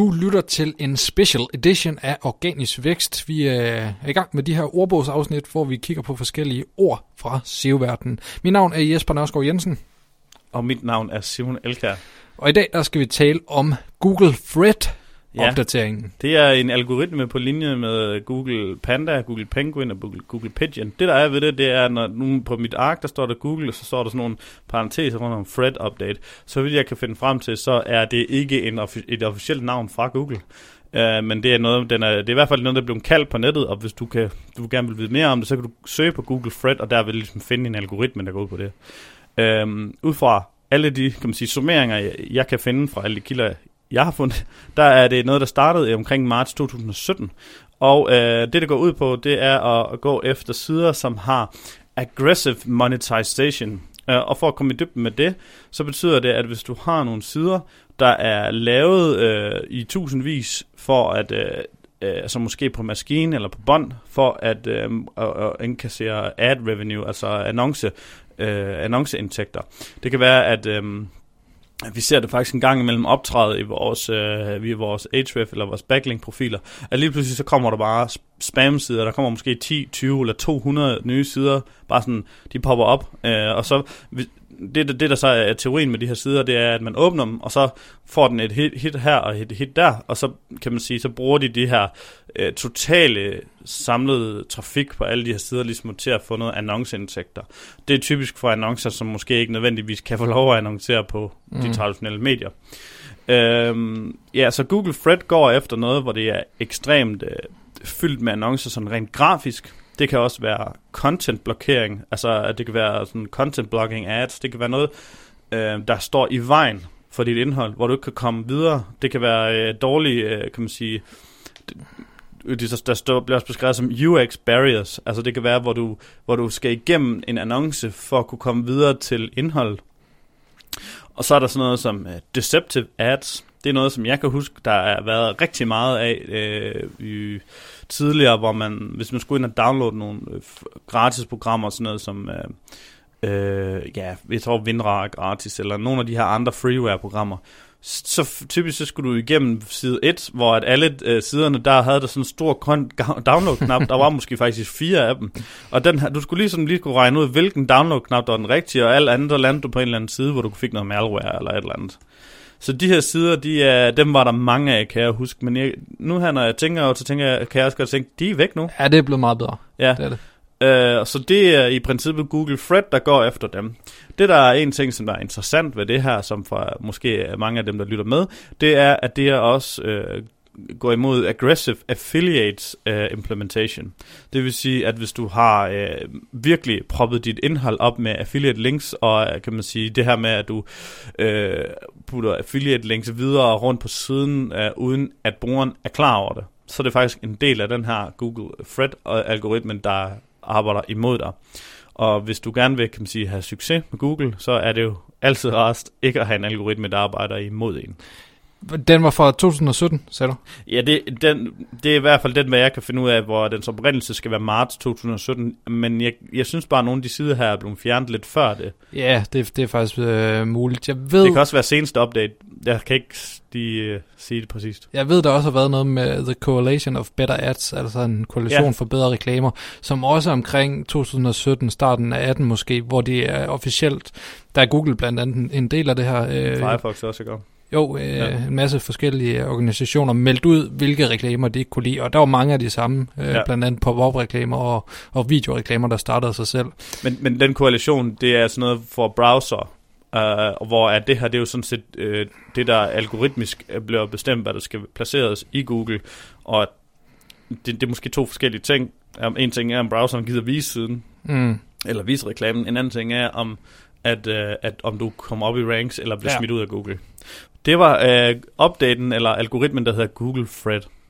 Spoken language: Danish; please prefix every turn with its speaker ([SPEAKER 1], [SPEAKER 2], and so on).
[SPEAKER 1] Du lytter til en special edition af Organisk Vækst. Vi er i gang med de her ordbogsafsnit, hvor vi kigger på forskellige ord fra SEO-verdenen. Mit navn er Jesper Nørsgaard Jensen.
[SPEAKER 2] Og mit navn er Simon Elkær.
[SPEAKER 1] Og i dag der skal vi tale om Google Thread opdateringen.
[SPEAKER 2] Ja, det er en algoritme på linje med Google Panda, Google Penguin og Google, Pigeon. Det der er ved det, det er, når nu på mit ark, der står der Google, og så står der sådan nogle parenteser rundt om Thread Update. Så vidt jeg kan finde frem til, så er det ikke en, et officielt navn fra Google. Uh, men det er noget, den er, det er i hvert fald noget, der er blevet kaldt på nettet, og hvis du, kan, du gerne vil vide mere om det, så kan du søge på Google Thread, og der vil ligesom finde en algoritme, der går ud på det. Uh, ud fra alle de kan man sige, summeringer, jeg, jeg kan finde fra alle de kilder, jeg har fundet, der er det noget, der startede omkring marts 2017. Og øh, det, det går ud på, det er at gå efter sider, som har aggressive monetization. Øh, og for at komme i dybden med det, så betyder det, at hvis du har nogle sider, der er lavet øh, i tusindvis for at... Øh, øh, altså måske på maskine eller på bånd, for at øh, at indkassere ad revenue, altså annonce, øh, annonceindtægter. Det kan være, at øh, vi ser det faktisk en gang imellem optræde i vores, øh, via vores Ahrefs eller vores backlink-profiler, at lige pludselig så kommer der bare spam-sider, der kommer måske 10, 20 eller 200 nye sider, bare sådan, de popper op, øh, og så det, det, der så er teorien med de her sider, det er, at man åbner dem, og så får den et hit, hit her og et hit der, og så kan man sige, så bruger de de her øh, totale samlede trafik på alle de her sider, ligesom til at få noget annonceindtægter. Det er typisk for annoncer, som måske ikke nødvendigvis kan få lov at annoncere på mm. de traditionelle medier. Øhm, ja, så Google Thread går efter noget, hvor det er ekstremt øh, fyldt med annoncer, sådan rent grafisk, det kan også være content blokering, altså at det kan være sådan content blocking ads, det kan være noget, øh, der står i vejen for dit indhold, hvor du ikke kan komme videre. Det kan være øh, dårlige, øh, kan man sige, det, der står, bliver også beskrevet som UX barriers, altså det kan være, hvor du, hvor du skal igennem en annonce for at kunne komme videre til indhold. Og så er der sådan noget som øh, deceptive ads. Det er noget, som jeg kan huske, der har været rigtig meget af øh, i tidligere, hvor man, hvis man skulle ind og downloade nogle øh, gratis programmer, sådan noget som, øh, øh, ja, jeg tror WinRAR er gratis, eller nogle af de her andre freeware-programmer, så typisk så skulle du igennem side 1, hvor at alle øh, siderne der havde der sådan en stor download-knap. der var måske faktisk fire af dem. Og den, du skulle lige sådan lige kunne regne ud, hvilken download-knap der var den rigtige, og alt andet, der landede du på en eller anden side, hvor du fik noget malware eller et eller andet. Så de her sider, de er, dem var der mange af, kan jeg huske. Men jeg, nu her, når jeg tænker over, så tænker jeg, kan jeg også godt tænke, de er væk nu.
[SPEAKER 1] Ja, det er blevet meget bedre.
[SPEAKER 2] Ja.
[SPEAKER 1] Det er det.
[SPEAKER 2] Øh, så det er i princippet Google Thread, der går efter dem. Det der er en ting, som der er interessant ved det her, som for måske mange af dem, der lytter med, det er, at det er også Øh, går imod aggressive affiliate uh, øh, implementation. Det vil sige, at hvis du har uh, virkelig proppet dit indhold op med affiliate links, og øh, kan man sige det her med, at du uh, putter affiliate links videre rundt på siden, uh, uden at brugeren er klar over det, så er det faktisk en del af den her Google Thread-algoritmen, der arbejder imod dig. Og hvis du gerne vil kan man sige, have succes med Google, så er det jo altid rest ikke at have en algoritme, der arbejder imod en.
[SPEAKER 1] Den var fra 2017, sagde du?
[SPEAKER 2] Ja, det, den, det er i hvert fald den, hvad jeg kan finde ud af, hvor den oprindelse skal være marts 2017. Men jeg, jeg synes bare, at nogle af de sider her er blevet fjernet lidt før det.
[SPEAKER 1] Ja, det, det er faktisk øh, muligt. Jeg ved,
[SPEAKER 2] det kan også være seneste update. Jeg kan ikke lige uh, sige det præcist.
[SPEAKER 1] Jeg ved, der også har været noget med The Coalition of Better Ads, altså en koalition ja. for bedre reklamer, som også omkring 2017, starten af 18 måske, hvor det er officielt, der er Google blandt andet en del af det her.
[SPEAKER 2] Øh, Firefox også, ikke?
[SPEAKER 1] Jo, øh, ja. en masse forskellige organisationer meldte ud, hvilke reklamer de ikke kunne lide, og der var mange af de samme, øh, ja. blandt andet pop-up-reklamer og, og videoreklamer, der startede sig selv.
[SPEAKER 2] Men, men den koalition, det er sådan noget for browser, uh, hvor at det her, det er jo sådan set uh, det, der algoritmisk bliver bestemt, hvad der skal placeres i Google, og det, det er måske to forskellige ting. Um, en ting er, om browseren gider vise siden, mm. eller vise reklamen. En anden ting er, om at, uh, at om du kommer op i ranks, eller bliver ja. smidt ud af Google. Det var uh, updaten, eller algoritmen, der hedder Google Thread.